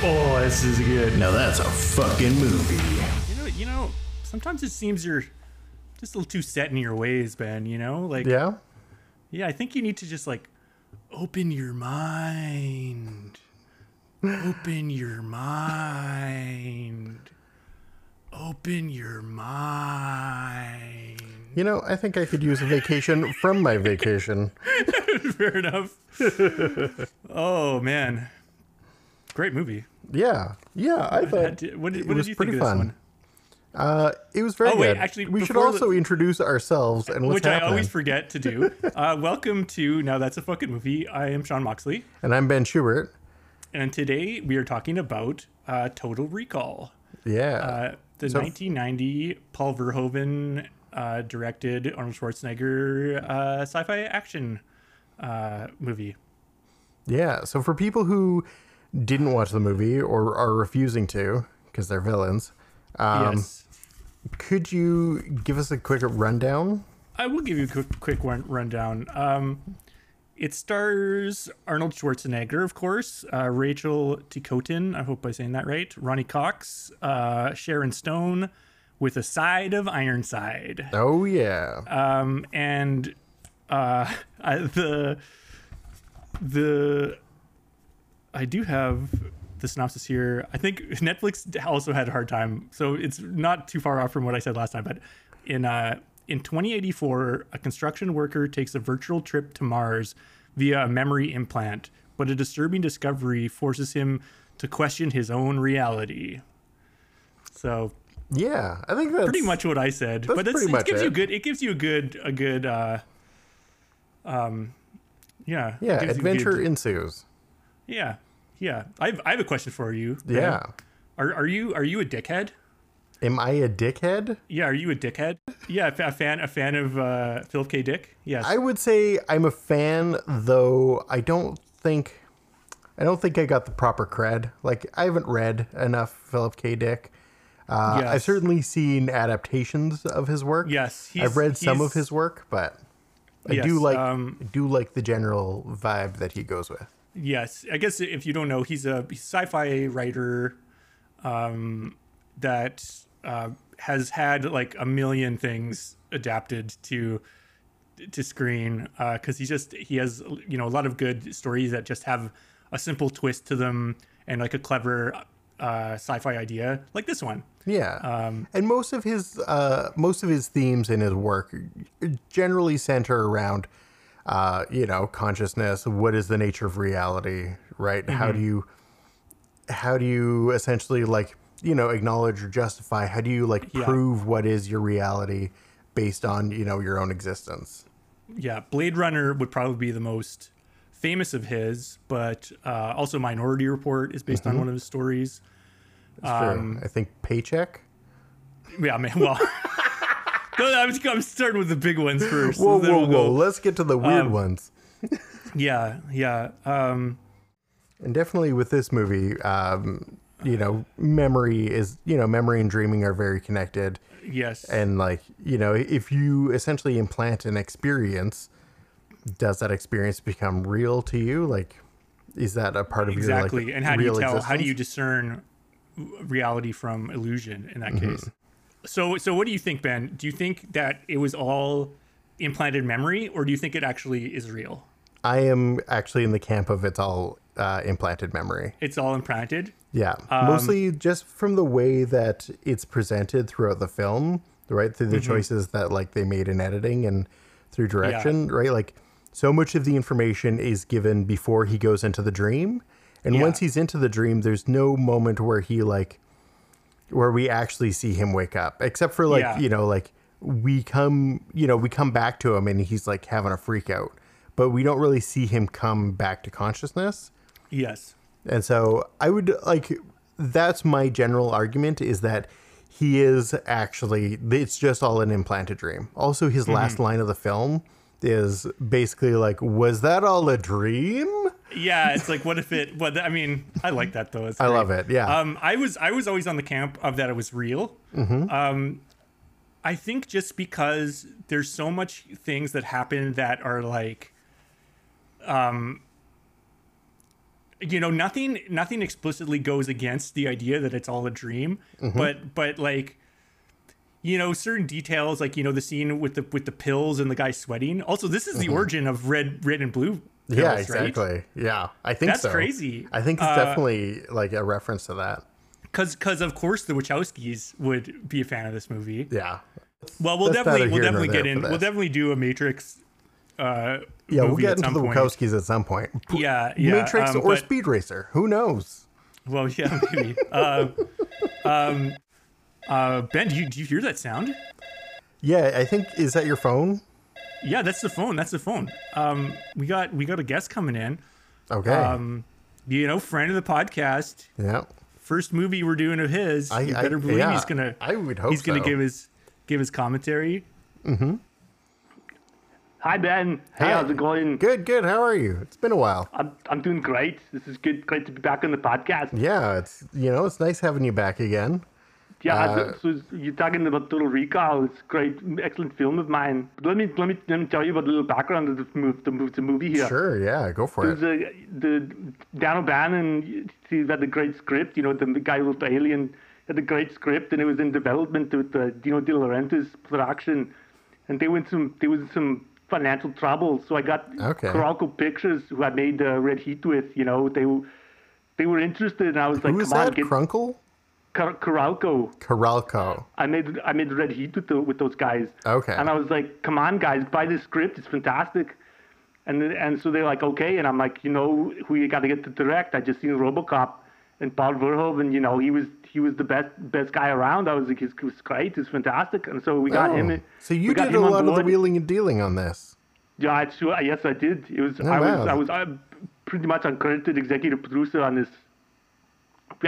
Oh, this is good. Now that's a fucking movie. You know, you know, sometimes it seems you're just a little too set in your ways, Ben. You know, like Yeah. yeah, I think you need to just like open your mind. Open your mind. Open your mind. You know, I think I could use a vacation from my vacation. Fair enough. oh man, great movie. Yeah. Yeah, I thought did, what did, it what was did you pretty think of this fun. one? uh, it was very Oh, wait, good. actually, we should also the- introduce ourselves and what's Which I always forget to do. Uh, welcome to Now That's a Fucking Movie. I am Sean Moxley, And I'm Ben Schubert. and today we are talking about uh, Total Recall, Yeah. uh, the So- 1990 Paul Verhoeven uh, directed Arnold Schwarzenegger uh, sci-fi action uh, movie. yeah. So for people who didn't watch the movie or are refusing to because they're villains, um, yes, could you give us a quick rundown? I will give you a quick, quick run, rundown. Um, it stars Arnold Schwarzenegger, of course, uh, Rachel Ticotin, I hope I'm saying that right, Ronny Cox, uh, Sharon Stone, with a side of Ironside. Oh yeah. Um, and uh, I, the the I do have the synopsis here. I think Netflix also had a hard time, so it's not too far off from what I said last time. But in uh, in 2084, a construction worker takes a virtual trip to Mars via a memory implant, but a disturbing discovery forces him to question his own reality. So Yeah. I think that's pretty much what I said, that's but pretty it gives you good. It gives you a good, a good, uh, um, yeah, Yeah, adventure good- ensues. yeah, yeah. I have, I have a question for you. Yeah. Are are you are you a dickhead? Am I a dickhead? Yeah, are you a dickhead? Yeah, a fan, a fan of uh, Philip K. Dick. Yes. I would say I'm a fan, though I don't think I don't think I got the proper cred. Like I haven't read enough Philip K. Dick. Uh, I've certainly seen adaptations of his work. yes, he's, I've read some of his work, but I Yes, do like um, I do like the general vibe that he goes with. Yes, I guess if you don't know, he's a sci-fi writer um, that uh, has had like a million things adapted to to screen because he just he has you know a lot of good stories that just have a simple twist to them and like a clever uh, sci-fi idea like this one. Yeah, Um, and most of his uh, most of his themes in his work generally center around, uh, you know, consciousness. What is the nature of reality? Right? How Mm-hmm. do you how do you essentially like you know acknowledge or justify? How do you like Yeah. prove what is your reality based on you know your own existence? yeah, Blade Runner would probably be the most famous of his, but uh, also Minority Report is based Mm-hmm. on one of his stories. Um, true. I think paycheck. Yeah, man. Well, No, I'm, I'm starting with the big ones first. Whoa, whoa, we'll whoa! go- Let's get to the weird um, ones. Yeah, yeah. Um, And definitely with this movie, um, you know, memory is, you know, memory and dreaming are very connected. yes. And like, you know, if you essentially implant an experience, does that experience become real to you? Like, is that a part of exactly. your like and how do you tell? How do you discern reality from illusion in that Mm-hmm. case? So, so what do you think, Ben? Do you think that it was all implanted memory, or do you think it actually is real? I am actually in the camp of it's all uh, implanted memory. It's all implanted. Yeah, Um, mostly just from the way that it's presented throughout the film, right? Through the Mm-hmm. choices that like they made in editing and through direction, right? Like so much of the information is given before he goes into the dream, and Yeah. once he's into the dream, there's no moment where he like where we actually see him wake up, except for like Yeah. you know like we come you know we come back to him and he's like having a freak out, but we don't really see him come back to consciousness. Yes. And so I would like that's my general argument is that he is actually it's just all an implanted dream. Also his last mm-hmm. line of the film is basically like was that all a dream? Yeah, it's like what if it? What I mean, I like that though. I love it. Yeah. Um, I was I was always on the camp of that it was real. Mm-hmm. Um, I think just because there's so much things that happen that are like, um, you know nothing nothing explicitly goes against the idea that it's all a dream Mm-hmm. but but like you know certain details like you know the scene with the with the pills and the guy sweating also this is the origin of red red and blue pills, yeah, right? exactly. Yeah, I think That's so. crazy. I think it's Uh, definitely like a reference to that. because because of course the wachowskis would be a fan of this movie Yeah. well we'll That's definitely we'll definitely get in we'll definitely do a matrix uh Yeah, we'll get into the point. Wachowskis at some point. yeah yeah Matrix um, or but- Speed Racer. Who knows? Well, yeah, maybe. uh, um, uh, ben, do you, do you hear that sound? Yeah, I think is that your phone? Yeah, that's the phone. That's the phone. Um, we got we got a guest coming in. Okay. Um, you know, friend of the podcast. yeah. First movie we're doing of his. I- you I- better believe yeah, he's gonna. I would hope he's gonna so. give his give his commentary. Mm-hmm. Hi Ben. Hey, Hi. how's it going? Good, good. How are you? It's been a while. I'm I'm doing great. This is good. Great to be back on the podcast. Yeah, it's you know, it's nice having you back again. Yeah. Uh, so, you're talking about Total Recall. It's a great, excellent film of mine. But let me let me let me tell you about a little background of the movie. The, the movie here. Sure, yeah, go for There's it. a, the Dan O'Bannon. He had a great script. You know, the guy who wrote Alien had a great script, and it was in development with uh, Dino De Laurentiis production, and they went some there was some financial trouble. So I got Okay. Pictures, who I made uh, Red Heat with. You know, they they were interested, and I was like, Who is come on, that? get Crunkle? Cor- Carolco. Carolco. I made I made Red Heat with the, with those guys. Okay. And I was like, "Come on, guys, buy this script. It's fantastic." And and so they're like, "Okay." And I'm like, "You know, who you got to get to direct? I just seen RoboCop, and Paul Verhoeven. You know, he was he was the best best guy around. I was like, "He was great. He's fantastic." And so we got him. Oh, in- so you did a him lot of the wheeling and dealing on this. Yeah, I, sure, yes, I did. It was Oh, I was. I was uh, pretty much uncredited executive producer on this.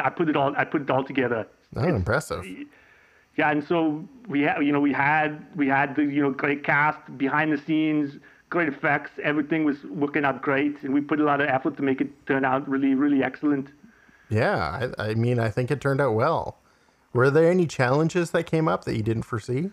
I put it all I put it all together. Oh, impressive. Yeah, and so we had, you know, we had we had the you know great cast behind the scenes, great effects, everything was working out great, and we put a lot of effort to make it turn out really really excellent. Yeah, I, I mean, I think it turned out well. Were there any challenges that came up that you didn't foresee?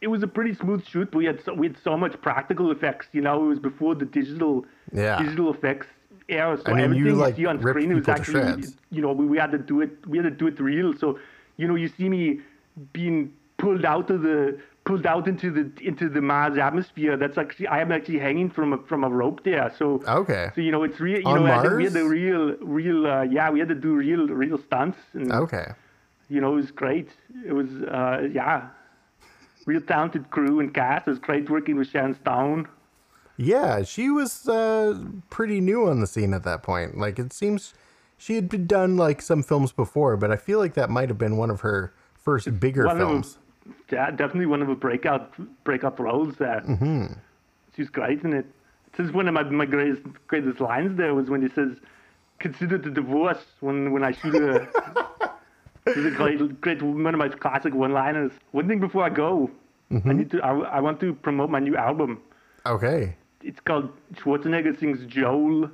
It was a pretty smooth shoot. But we had so, we had so much practical effects. You know, it was before the digital Yeah. digital effects era. So I mean, you, everything you, like, see on screen was actually you know we, we had to do it we had to do it real. So you know you see me being pulled out of the pulled out into the into the Mars atmosphere. That's actually I am actually hanging from a from a rope there. So Okay. So you know it's real. You On know think we had the real real uh, yeah we had to do real real stunts and Okay. you know it was great. It was uh, yeah. Real talented crew and cast. It was great working with Sharon Stone. Yeah, she was uh, pretty new on the scene at that point. Like, it seems she had been done like some films before, but I feel like that might have been one of her first bigger one films. yeah, definitely one of the breakout breakout roles there. Mm-hmm. She's great in it. This is one of my, my greatest greatest lines there was when he says, "Consider the divorce." When when I shoot her. this is a great great one of my classic one liners. One thing before I go, Mm-hmm. I need to I, I want to promote my new album. Okay. It's called Schwarzenegger sings Joel.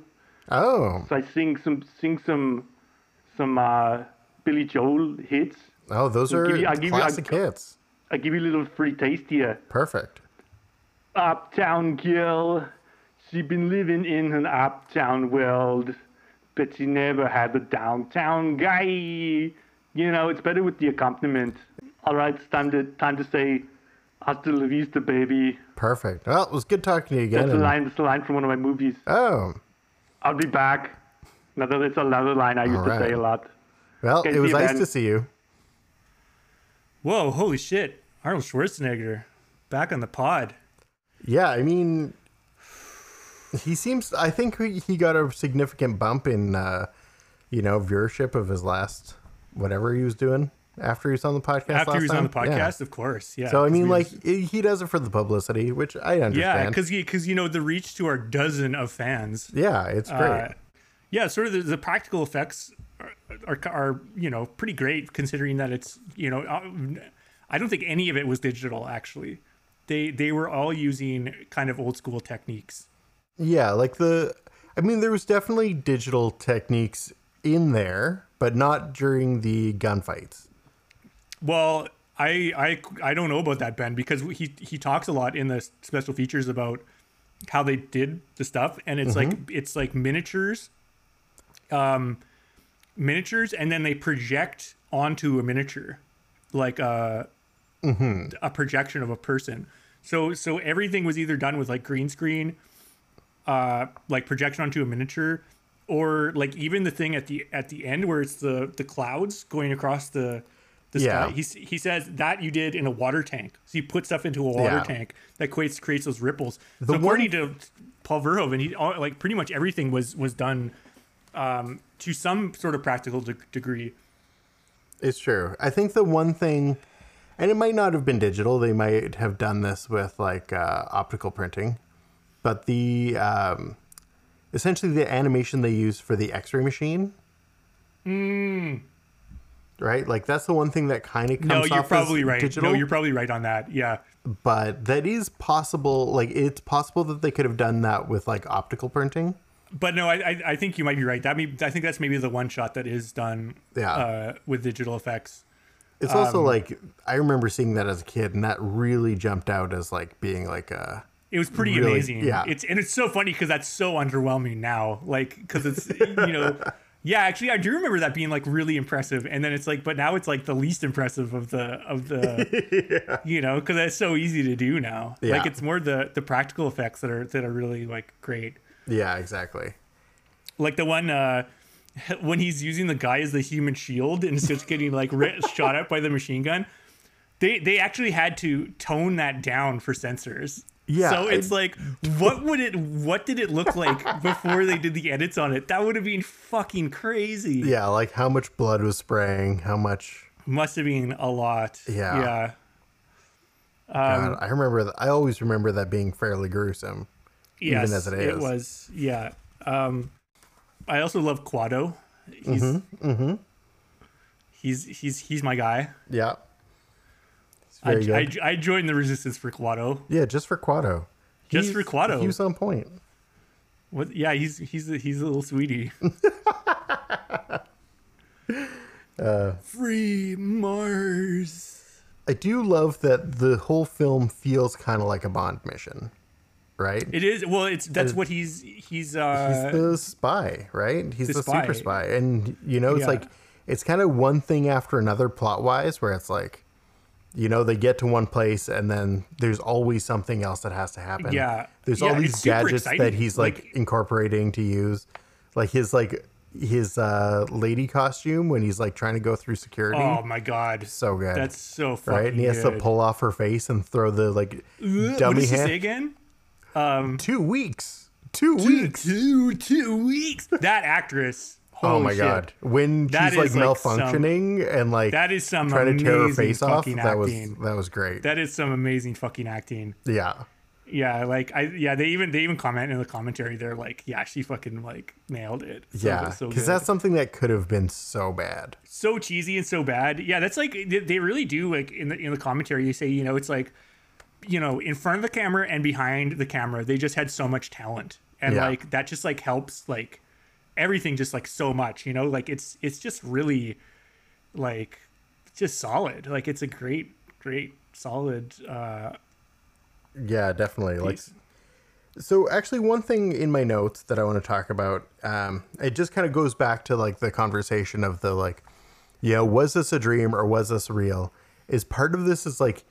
Oh, So I sing some sing some some uh, Billy Joel hits. oh, those are you- give you- I'll- classic hits. I give you a little free taste here. Perfect. uptown girl. She been living in an uptown world, but she never had a downtown guy. You know, it's better with the accompaniment. All right, it's time to time to say, "Hasta la vista, baby." Perfect. Well, it was good talking to you again. That's a line. That's a line from one of my movies. Oh, I'll be back. Another. it's another line I used All to say a lot. well, Okay, it was nice Ben. to see you. Whoa, holy shit! Arnold Schwarzenegger back on the pod. Yeah, I mean, he seems. I think he he got a significant bump in, uh, you know, viewership of his last whatever he was doing after he was on the podcast. After he was on the time. Yeah. podcast, of course. Yeah. So I mean, like was- he does it for the publicity, which I understand. yeah, because because you know the reach to our dozen of fans. yeah, it's great. Uh, yeah, sort of the, the practical effects are, are, are you know pretty great considering that it's you know uh, I don't think any of it was digital actually. They they were all using kind of old school techniques. yeah, like the. I mean, there was definitely digital techniques in there, but not during the gunfights. Well, I I I don't know about that Ben because he he talks a lot in the special features about how they did the stuff and it's like Mm-hmm. it's like miniatures um, miniatures, and then they project onto a miniature, like a a projection of a person. So so everything was either done with like green screen, uh, like projection onto a miniature, or like even the thing at the at the end where it's the the clouds going across the the Yeah. sky. He he says that you did in a water tank. So you put stuff into a water Yeah. tank that creates creates those ripples. The so one- according to Paul Verhoeven, he all- like pretty much everything was was done um, to some sort of practical de- degree. It's true. I think the one thing, and it might not have been digital. They might have done this with like uh, optical printing, but the um, essentially the animation they use for the X-ray machine. Right, like that's the one thing that kind of comes No, off you're as probably right. digital. No, you're probably right on that. Yeah. but that is possible. Like it's possible that they could have done that with like optical printing. But no, I, I I think you might be right. That may, I think that's maybe the one shot that is done Yeah. uh, with digital effects. It's also Um, like I remember seeing that as a kid, and that really jumped out as like being like a It was pretty Really? amazing. Yeah. It's and it's so funny because that's so underwhelming now. Like because it's you know, yeah. Actually, I do remember that being like really impressive, and then it's like, but now it's like the least impressive of the of the, you know, because it's so easy to do now. Like it's more the the practical effects that are that are really like great. yeah, exactly. Like the one uh when he's using the guy as the human shield and it's just getting like shot at by the machine gun. They they actually had to tone that down for censors. Yeah, So it's I- like, what would it? What did it look like before they did the edits on it? That would have been fucking crazy. Yeah, like how much blood was spraying, how much. Must have been a lot. Yeah. Yeah. God, I remember. That, I always remember that being fairly gruesome. Yes, as it It is. was. Yeah. Um, I also love Kuato. He's, Mm-hmm, he's he's he's my guy. Yeah. I, I. I joined the resistance for Kuato. yeah, just for Kuato. Just He's- for Kuato. He was on point. What? Yeah, he's he's a, he's a little sweetie. Free Mars. I do love that the whole film feels kind of like a Bond mission, right? It is well. It's that's what he's he's He's uh the spy, right? He's the the, spy. super spy, and you know, it's Yeah. like it's kind of one thing after another plot wise, where it's like, you know, they get to one place and then there's always something else that has to happen. Yeah. there's Yeah, all these gadgets that he's like, Like- incorporating to use, like his like his uh lady costume when he's like trying to go through security. oh my god. so good, That's so fucking right? And he has good. to pull off her face and throw the like What dummy she hand. say again? Two weeks. Two weeks. Two two weeks. That actress. Oh my shit. god! When That she's like is, like, some- malfunctioning and like That is some trying to tear her face off, fucking that was acting. that was great. That is some amazing fucking acting. yeah, Yeah, like I yeah, they even they even comment in the commentary. They're like, yeah, she fucking like nailed it. So, yeah, because good. that's something that could have been so bad. so cheesy and so bad. Yeah, that's like they, they really do like in the in the commentary. You say you know it's like you know in front of the camera and behind the camera they just had so much talent and Yeah. like that just like helps like everything just like so much. You know, like it's it's just really like just solid. Like it's a great great solid. uh Yeah, definitely. Like, so actually, one thing in my notes that I want to talk about, um, it just kind of goes back to like the conversation of the like, yeah, was this a dream or was this real? Is part of this is like.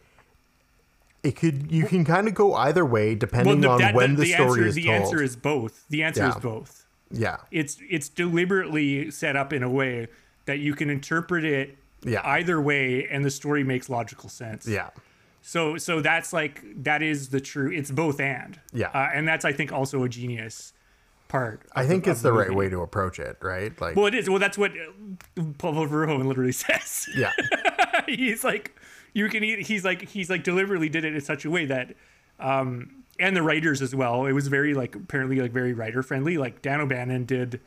It could you can kind of go either way depending the- on that- when the, the story answer, is the told. answer is both. The answer is both. Yeah, it's it's deliberately set up in a way that you can interpret it Yeah. either way and the story makes logical sense. Yeah, so so that's like that is the true it's both and. Yeah. uh, and that's i think also a genius part I think of it's the right way to approach it, right? Like, well it is. Well that's what uh, paul verhoeven literally says. Yeah, he's like you can eat he's like he's like deliberately did it in such a way that um and the writers as well. It was very like apparently like very writer friendly like dan o'bannon did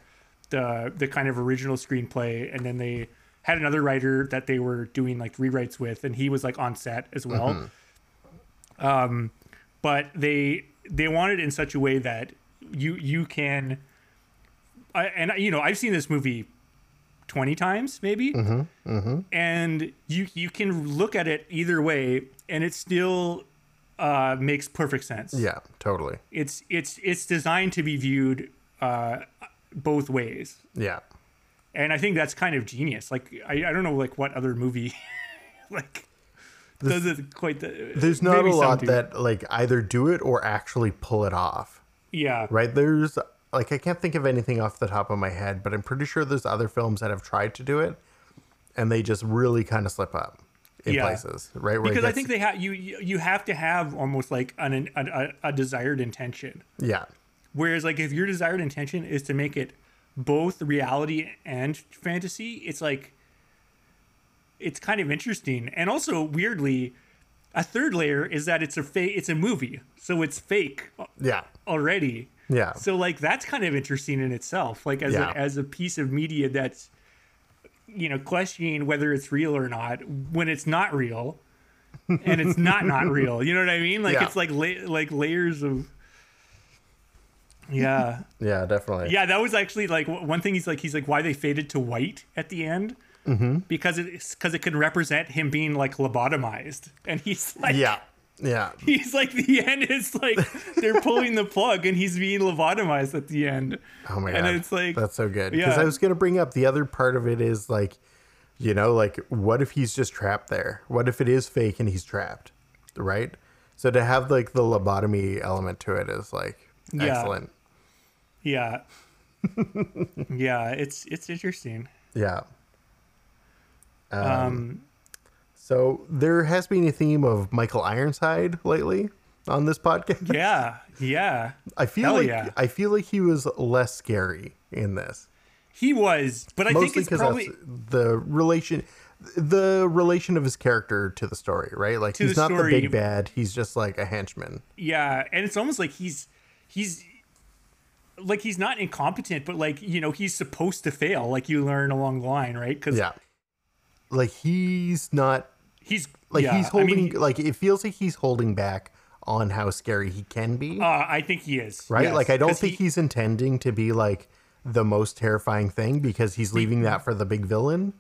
the the kind of original screenplay and then they had another writer that they were doing like rewrites with and he was like on set as well. Mm-hmm. Um but they they wanted it in such a way that you you can I, and you know i've seen this movie 20 times maybe. Mm-hmm. Mm-hmm. And you you can look at it either way and it still uh, makes perfect sense yeah, totally. it's it's it's designed to be viewed uh, both ways. Yeah. And I think that's kind of genius. Like I, I don't know like what other movie like does it quite the There's not a lot do. that like either do it or actually pull it off. yeah Right? There's like I can't think of anything off the top of my head, but I'm pretty sure there's other films that have tried to do it and they just really kind of slip up in Yeah. places, right? Where because I think they have you you you have to have almost like an, an a, a desired intention. yeah. Whereas like if your desired intention is to make it both reality and fantasy, it's like it's kind of interesting. And also weirdly, a third layer is that it's a fake it's a movie. So it's fake Yeah. already. Yeah. So like that's kind of interesting in itself. Like as Yeah. a, as a piece of media that's you know questioning whether it's real or not when it's not real, and it's not not real. You know what I mean? Like Yeah. it's like la- like layers of. Yeah, Yeah, definitely. yeah. That was actually like one thing. He's like he's like why they faded to white at the end. Mm-hmm. Because it's because it can represent him being like lobotomized, and he's like, Yeah. Yeah. He's like the end is like they're pulling the plug and he's being lobotomized at the end. Oh my god. And it's like- that's so good. Because yeah. I was gonna bring up the other part of it is like, you know, like what if he's just trapped there? What if it is fake and he's trapped, right? So to have like the lobotomy element to it is like Yeah. excellent. Yeah. yeah, it's it's interesting. Yeah. Um So there has been a theme of Michael Ironside lately on this podcast. yeah, yeah. I feel Hell like yeah. I feel like he was less scary in this. He was, but I think mostly it's probably the relation the relation of his character to the story right like he's the not story. the big bad he's just like a henchman yeah, and it's almost like he's he's like he's not incompetent, but like, you know, he's supposed to fail like you learn along the line, right? Cuz yeah like he's not he's like yeah, he's I holding mean, like it feels like he's holding back on how scary he can be uh, I think he is. right yes, like i don't think he- he's intending to be like the most terrifying thing because he's leaving that for the big villain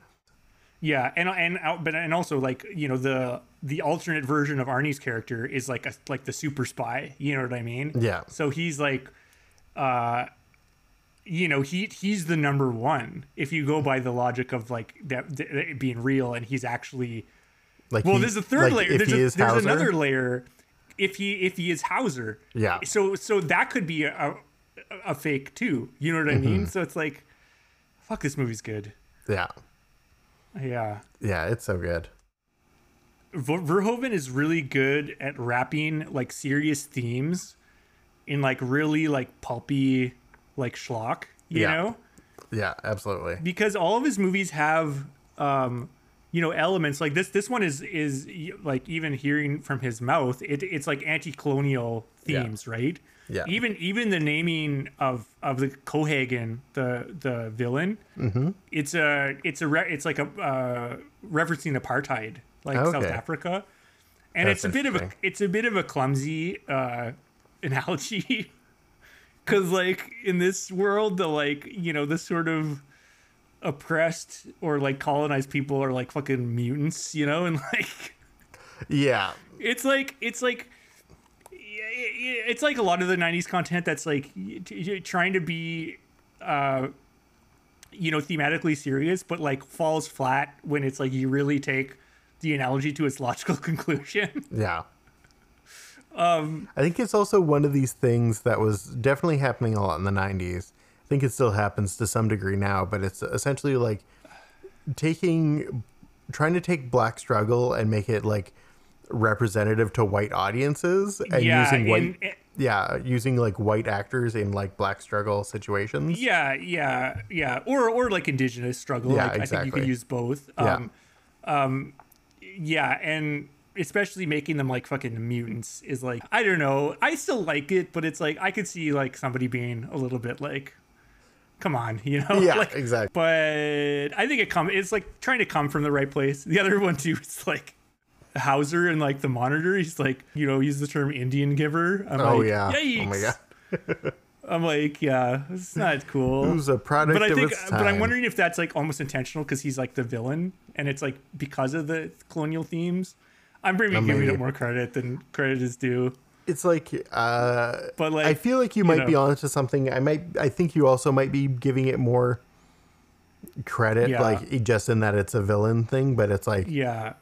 Yeah, and and out, but and also like you know the the alternate version of Arnie's character is like a like the super spy. You know what I mean? Yeah. So he's like, uh, you know, he he's the number one if you go by the logic of like that, that being real, and he's actually like well. he- there's a third like, layer. There's, he a, there's another layer. If he if he is Hauser. Yeah. So so that could be a a, a fake too. You know what I Mm-hmm. mean? So it's like, fuck, this movie's good. yeah Yeah. yeah it's so good Ver- Verhoeven is really good at wrapping like serious themes in like really like pulpy like schlock, you Yeah. know? yeah absolutely Because all of his movies have um you know elements like this this one is is like even hearing from his mouth it, it's like anti-colonial Yeah. themes right Yeah. even even the naming of of the Cohagen the the villain Mm-hmm. it's a it's a re- it's like a uh, referencing apartheid like South Okay. Africa and That's it's a bit of a it's a bit of a clumsy uh analogy because like in this world the like you know the sort of oppressed or like colonized people are like fucking mutants you know and like yeah it's like it's like it's like a lot of the 90s content that's like trying to be uh you know thematically serious but like falls flat when it's like you really take the analogy to its logical conclusion Yeah. Um, I think it's also one of these things that was definitely happening a lot in the 90s. I think it still happens to some degree now, but it's essentially like taking, trying to take black struggle and make it like representative to white audiences and Yeah, using white, and- and- yeah, using like white actors in like black struggle situations. yeah yeah yeah or or like indigenous struggle Yeah, like, i think you exactly. could use both Yeah. um um yeah and especially making them like fucking mutants is like i don't know i still like it but it's like i could see like somebody being a little bit like come on you know Yeah, like, exactly. but i think it come it's like trying to come from the right place the other one too is like Hauser and like the monitor, he's like, you know, use the term Indian giver. I'm Oh like, yeah. Yikes. Oh my god. I'm like, yeah, it's not cool. Was a product but I of think, but I'm wondering if that's like almost intentional because he's like the villain, and it's like because of the colonial themes. I'm maybe Uh, giving it more credit than credit is due. It's like uh But like, I feel like you might know. be onto something. I might. I think you also might be giving it more credit, Yeah. like just in that it's a villain thing. But it's like, yeah,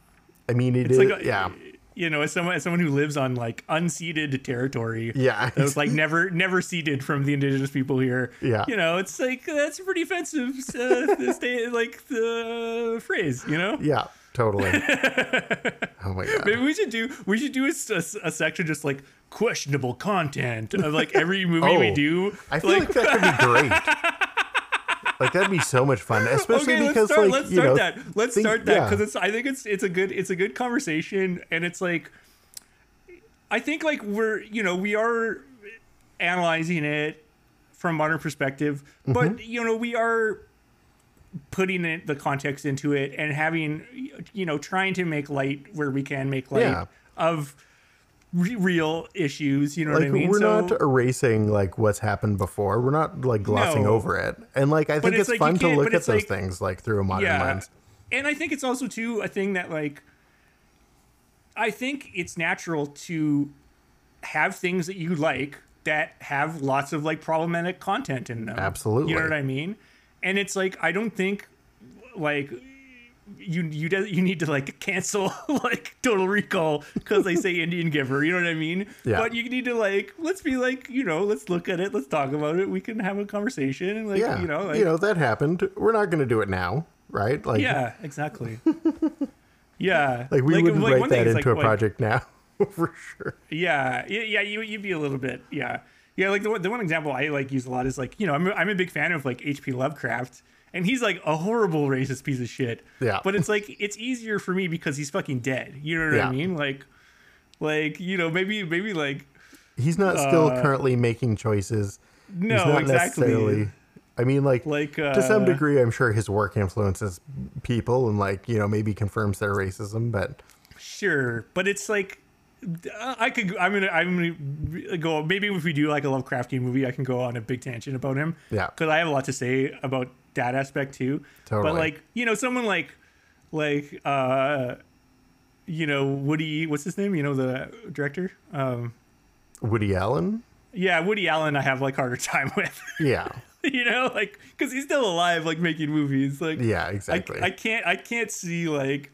I mean, it it's is. like a- yeah, you know, as someone as someone who lives on like unceded territory, Yeah. that was like never never ceded from the indigenous people here. Yeah. you know, it's like that's a pretty offensive uh, the sta- like the phrase, you know. yeah, totally. oh my god. Maybe we should do we should do a, a a section just like questionable content of like every movie we Oh, do. I feel like, that could be great. like that'd be so much fun, especially okay, because let's start. like let's you start know, that. Let's think- start that yeah. because it's. I think it's it's a good it's a good conversation, and it's like, I think like we're you know we are analyzing it from modern perspective, Mm-hmm. but you know we are putting it, the context into it and having you know trying to make light where we can make light Yeah. of re- real issues. You know like what I mean? we're So- not erasing like what's happened before. We're not like glossing No. over it. And like I think it's it's, like fun to look at those like- things like through a modern lens. And I think it's also too a thing that like I think it's natural to have things that you like that have lots of like problematic content in them. Absolutely. You know what I mean? And it's like I don't think like you you do- you need to like cancel like Total Recall because they say Indian Giver. You know what I mean? Yeah. But you need to like let's be like you know let's look at it, let's talk about it. We can have a conversation and like Yeah. you know like, that happened. We're not going to do it now, right? Like yeah, exactly. yeah, like we wouldn't like, write that into like, a like, project now for sure. Yeah, yeah, yeah. You you'd be a little bit, yeah, yeah. Like the one, the one example I like use a lot is like you know I'm a, I'm a big fan of like H.P. Lovecraft, and he's like a horrible racist piece of shit. Yeah. But it's like it's easier for me because he's fucking dead. You know what Yeah. I mean? Like, like you know maybe maybe like He's not still currently making choices. Uh, no not exactly. necessarily I mean like Like, to some uh, degree I'm sure his work influences people and like, you know, maybe confirms their racism, but Sure, but it's like uh, I could. I'm gonna. I'm gonna go. Maybe if we do like a Lovecraftian movie, I can go on a big tangent about him. Yeah. because I have a lot to say about that aspect too. Totally. But like you know, someone like like uh, you know Woody. What's his name? You know the director. Um, Woody Allen? yeah, Woody Allen. I have like harder time with. Yeah. you know, like because he's still alive, like making movies. Like Yeah, I, exactly. I can't I can't see like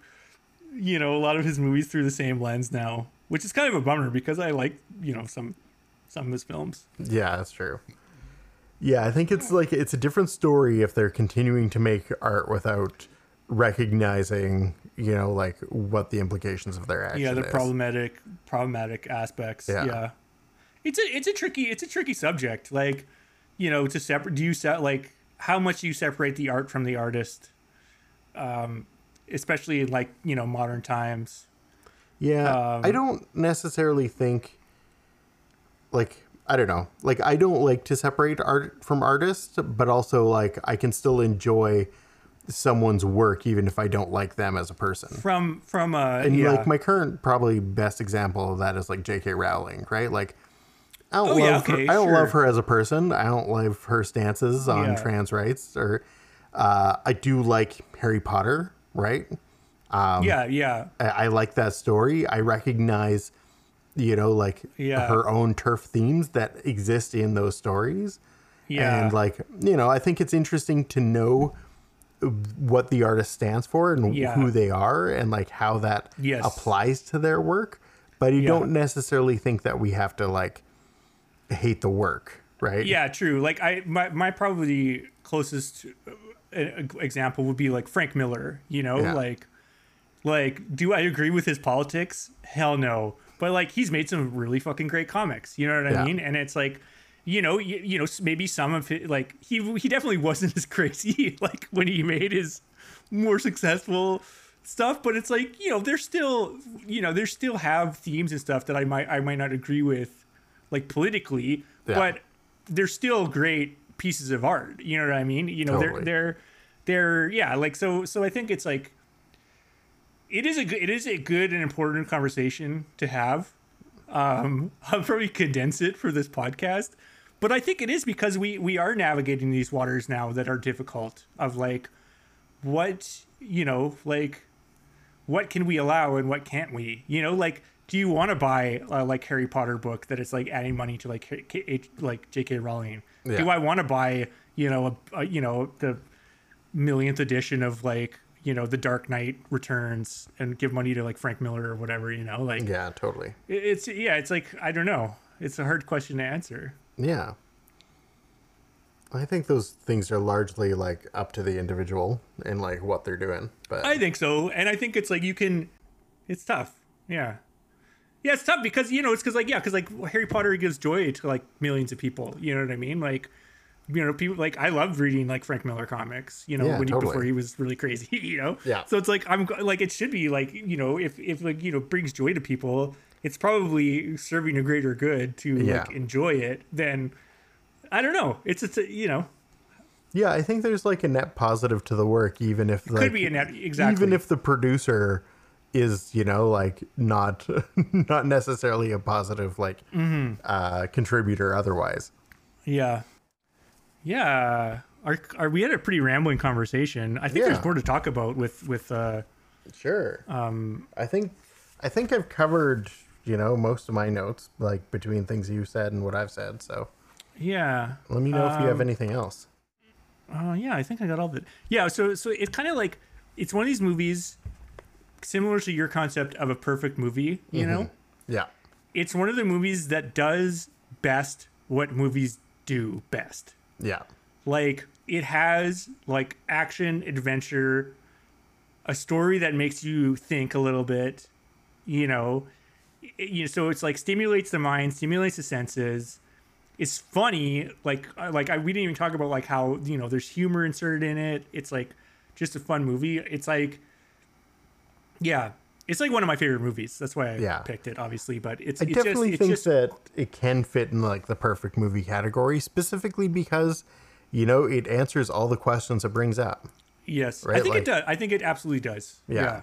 you know a lot of his movies through the same lens now, which is kind of a bummer because I like you know some some of his films. Yeah, that's true. Yeah, I think it's like it's a different story if they're continuing to make art without recognizing, you know, like what the implications of their action yeah, the is. problematic problematic aspects. Yeah. Yeah. it's a it's a tricky it's a tricky subject. Like you know to separate do you set like how much do you separate the art from the artist, um, especially in like you know modern times. Yeah, Um, I don't necessarily think like I don't know. Like I don't like to separate art from artists, but also like I can still enjoy someone's work even if I don't like them as a person. From from uh And yeah. like my current probably best example of that is like J.K. Rowling, right? Like I don't Oh, love yeah, her. okay, I don't sure. love her as a person. I don't love her stances on Yeah. trans rights or uh, I do like Harry Potter, right? Yeah yeah I, I like that story. I recognize, you know, like Yeah. her own TERF themes that exist in those stories. yeah And like, you know, I think it's interesting to know what the artist stands for and Yeah. who they are and like how that Yes. applies to their work. But you Yeah. don't necessarily think that we have to like hate the work, right? Yeah, true. Like I, my, my probably closest uh, example would be like Frank Miller. You know, Yeah. like, like, do I agree with his politics? Hell no. But like, he's made some really fucking great comics. You know what I Yeah. mean? And it's like, you know, you, you know, maybe some of it, like he he definitely wasn't as crazy like when he made his more successful stuff but it's like you know there's still you know there's still have themes and stuff that i might i might not agree with like politically Yeah. but they're still great pieces of art you know what i mean you know Totally. they're they're they're yeah like so so i think it's like it is a good it is a good and important conversation to have um i'll probably condense it for this podcast but i think it is because we we are navigating these waters now that are difficult of like what you know like what can we allow and what can't we you know like do you want to buy uh, like Harry Potter book that it's like adding money to like K- K- like J.K. Rowling? Yeah. Do I want to buy you know a, a you know the millionth edition of like you know the Dark Knight Returns and give money to like Frank Miller or whatever? You know, like Yeah, totally. it's yeah, it's like I don't know. It's a hard question to answer. Yeah. I think those things are largely like up to the individual and like what they're doing. But I think so, and I think it's like you can. It's tough. Yeah. Yeah, it's tough because you know it's because like yeah, because like Harry Potter gives joy to like millions of people. You know what I mean? Like, you know, people like I loved reading like Frank Miller comics. You know, Yeah, when he, totally. before he was really crazy. You know. Yeah. So it's like I'm like it should be like you know if if like you know brings joy to people, it's probably serving a greater good to Yeah. like enjoy it than. I don't know. It's it's a, you know yeah, I think there's like a net positive to the work, even if like, could be a net exactly even if the producer is you know like not not necessarily a positive like Mm-hmm. uh contributor otherwise Yeah. Yeah. Are are we had a pretty rambling conversation? I think Yeah. there's more to talk about with with uh sure um i think i think i've covered you know most of my notes like between things you said and what i've said so yeah. let me know if you have Um, anything else Uh, yeah, I think I got all of it. Yeah, so so it's kind of like it's one of these movies similar to your concept of a perfect movie, you know? yeah It's one of the movies that does best what movies do best. Yeah. Like it has like action adventure a story that makes you think a little bit you know? It- you know so it's like stimulates the mind stimulates the senses. It's funny like uh, like I, we didn't even talk about like how you know there's humor inserted in it. It's like just a fun movie. It's like yeah it's like one of my favorite movies that's why i Yeah. picked it obviously but it's I it's definitely just, think it's just that it can fit in like the perfect movie category, specifically because you know it answers all the questions it brings up. yes i right, think like- it does i think it absolutely does Yeah. yeah.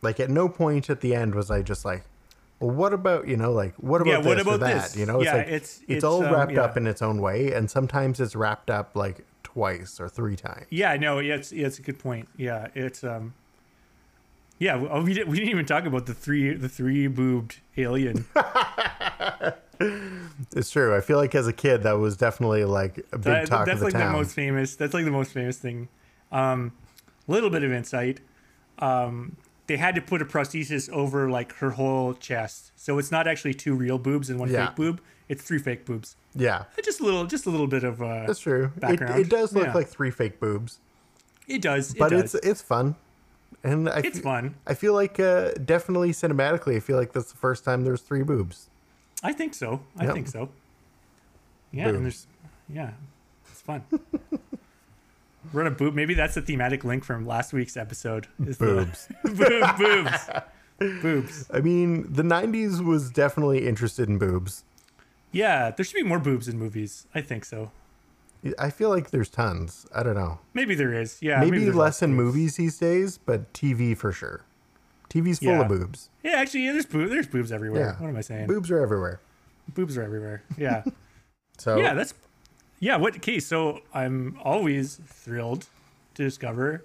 Like at no point at the end was I just like, well, what about you know, like what about Yeah, this what or about that? this? You know, it's Yeah, like it's- it's, it's, all um, wrapped up in its own way, and sometimes it's wrapped up like twice or three times. Yeah, no, it's, it's a good point. Yeah, it's um, yeah, we, oh, we, did, we didn't even talk about the three the three boobed alien. It's true. I feel like as a kid that was definitely like a big That- talk that's of the like town. the most famous. That's like the most famous thing. Um, little bit of insight. Um, they had to put a prosthesis over like her whole chest, so it's not actually two real boobs and one Yeah. fake boob. It's three fake boobs. yeah, Just a little, just a little bit of uh, that's true. It, Background. it does look Yeah. like three fake boobs, it does, it but does. it's it's fun, and I it's fe- fun. I feel like uh, definitely cinematically, I feel like that's the first time there's three boobs. I think so. I Yep. think so. Yeah, Boom. and there's yeah, it's fun. Run a boob. Maybe that's the thematic link from last week's episode. Is the- Boobs. boob, boobs, boobs. I mean, the '90s was definitely interested in boobs. Yeah, there should be more boobs in movies. I think so. I feel like there's tons. I don't know. Maybe there is. Yeah, Maybe, there's less in movies these days, but TV for sure. TV's full Yeah. of boobs. Yeah, actually, yeah, there's boob, there's boobs everywhere. Yeah. What am I saying? Boobs are everywhere. Boobs are everywhere. Yeah, So yeah. That's yeah. What? Okay, so I'm always thrilled to discover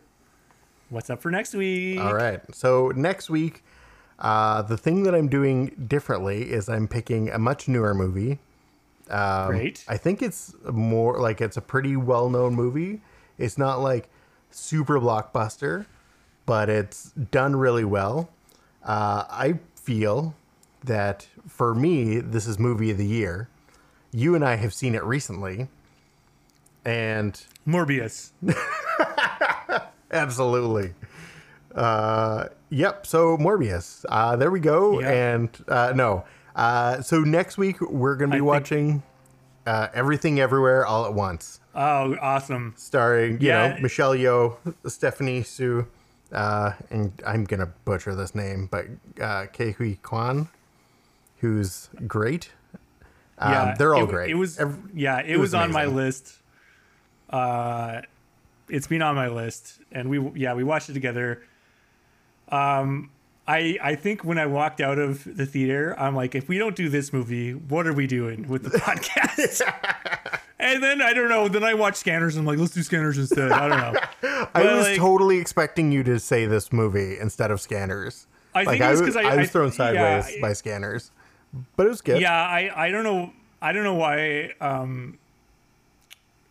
what's up for next week. all right. So next week, uh, the thing that I'm doing differently is I'm picking a much newer movie. Um, Great. I think it's more like it's a pretty well-known movie. It's not like super blockbuster, but it's done really well. Uh, I feel that for me, this is movie of the year. You and I have seen it recently, and Morbius. Absolutely. Uh, yep. So Morbius. Uh, there we go. Yeah. And uh, no. Uh, so next week we're gonna be I think- watching uh, Everything Everywhere All at Once, Oh, awesome. starring you Yeah. know Michelle Yeoh, Stephanie Hsu, uh, and I'm gonna butcher this name, but uh, Ke Huy Quan, who's great. Um, Yeah, they're all it, great. It was Ev- yeah, it, was was, on my list. Uh, it's been on my list, and we yeah we watched it together. Um, I I think when I walked out of the theater, I'm like, if we don't do this movie, what are we doing with the podcast? and then I don't know. Then I watched Scanners. and I'm like, let's do Scanners instead. I don't know. I But, was like- totally expecting you to say this movie instead of Scanners. I like think I because I, I was thrown sideways yeah, by scanners, but it was good. Yeah, I I don't know I don't know why. Um,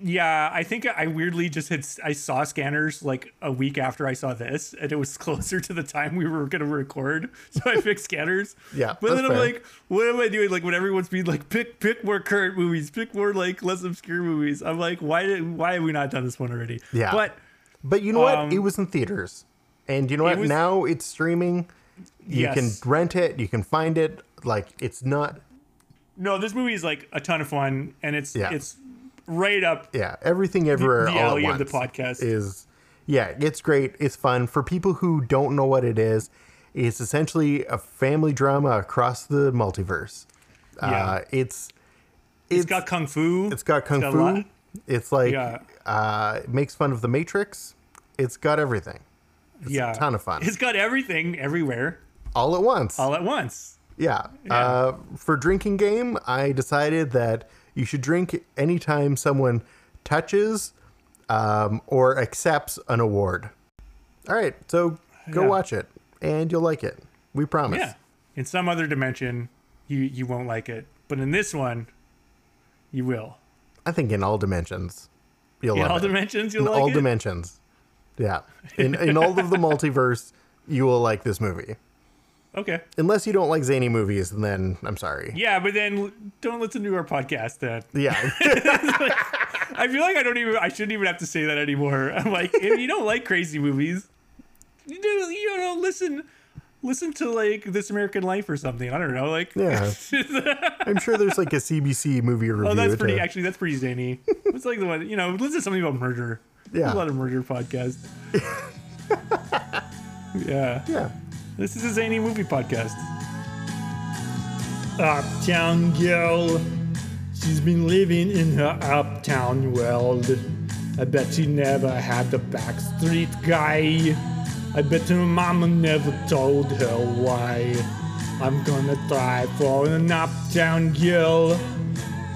yeah, I think I weirdly just had I saw scanners like a week after I saw this, and it was closer to the time we were gonna record, so I picked scanners. Yeah, but then I'm fair. like, what am I doing? Like when everyone's being like, pick pick more current movies, pick more like less obscure movies. I'm like, why did why have we not done this one already? Yeah. but But you know what? Um, It was in theaters, and you know what? was- now it's streaming. You Yes. can rent it. You can find it. Like it's not. no, this movie is like a ton of fun, and it's Yeah. it's right up Yeah, everything everywhere the all at alley of the podcast. is. Yeah, it's great. It's fun for people who don't know what it is. It's essentially a family drama across the multiverse. Yeah. Uh, it's it's got kung fu. It's got kung got fu. It's like Yeah. uh, it makes fun of the Matrix. It's got everything yeah, a ton of fun. It's got everything everywhere all at once. all at once. yeah. Uh, for drinking game, I decided that you should drink anytime someone touches um, or accepts an award. All right, so go Yeah. watch it, and you'll like it. We promise. Yeah. In some other dimension, you you won't like it, but in this one, you will. I think in all dimensions, you'll In all it. dimensions, you'll in like all it. dimensions. Yeah. In in all of the multiverse, you will like this movie. Okay. Unless you don't like zany movies, then I'm sorry. Yeah, but then don't listen to our podcast. Then Yeah. I feel like I don't even. I shouldn't even have to say that anymore. I'm like, if you don't like crazy movies, you do. You know, listen. Listen to like This American Life or something. I don't know. Like, Yeah. I'm sure there's like a CBC movie review. oh, that's pretty. to- Actually, that's pretty zany. It's like the one. You know, listen to something about murder. There's Yeah. a lot of murder podcasts. yeah. yeah. This is a zany movie podcast. Uptown girl. She's been living in her uptown world. I bet she never had a backstreet guy. I bet her mama never told her why. I'm gonna try for an uptown girl.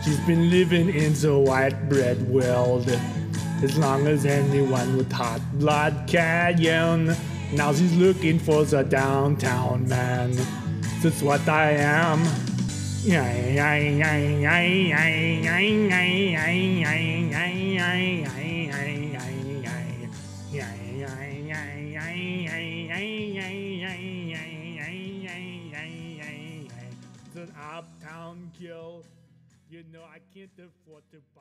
She's been living in the white bread world. As long as anyone with hot blood can. Now she's looking for the downtown man. That's what I am. Uptown girl, you know I can't afford to the.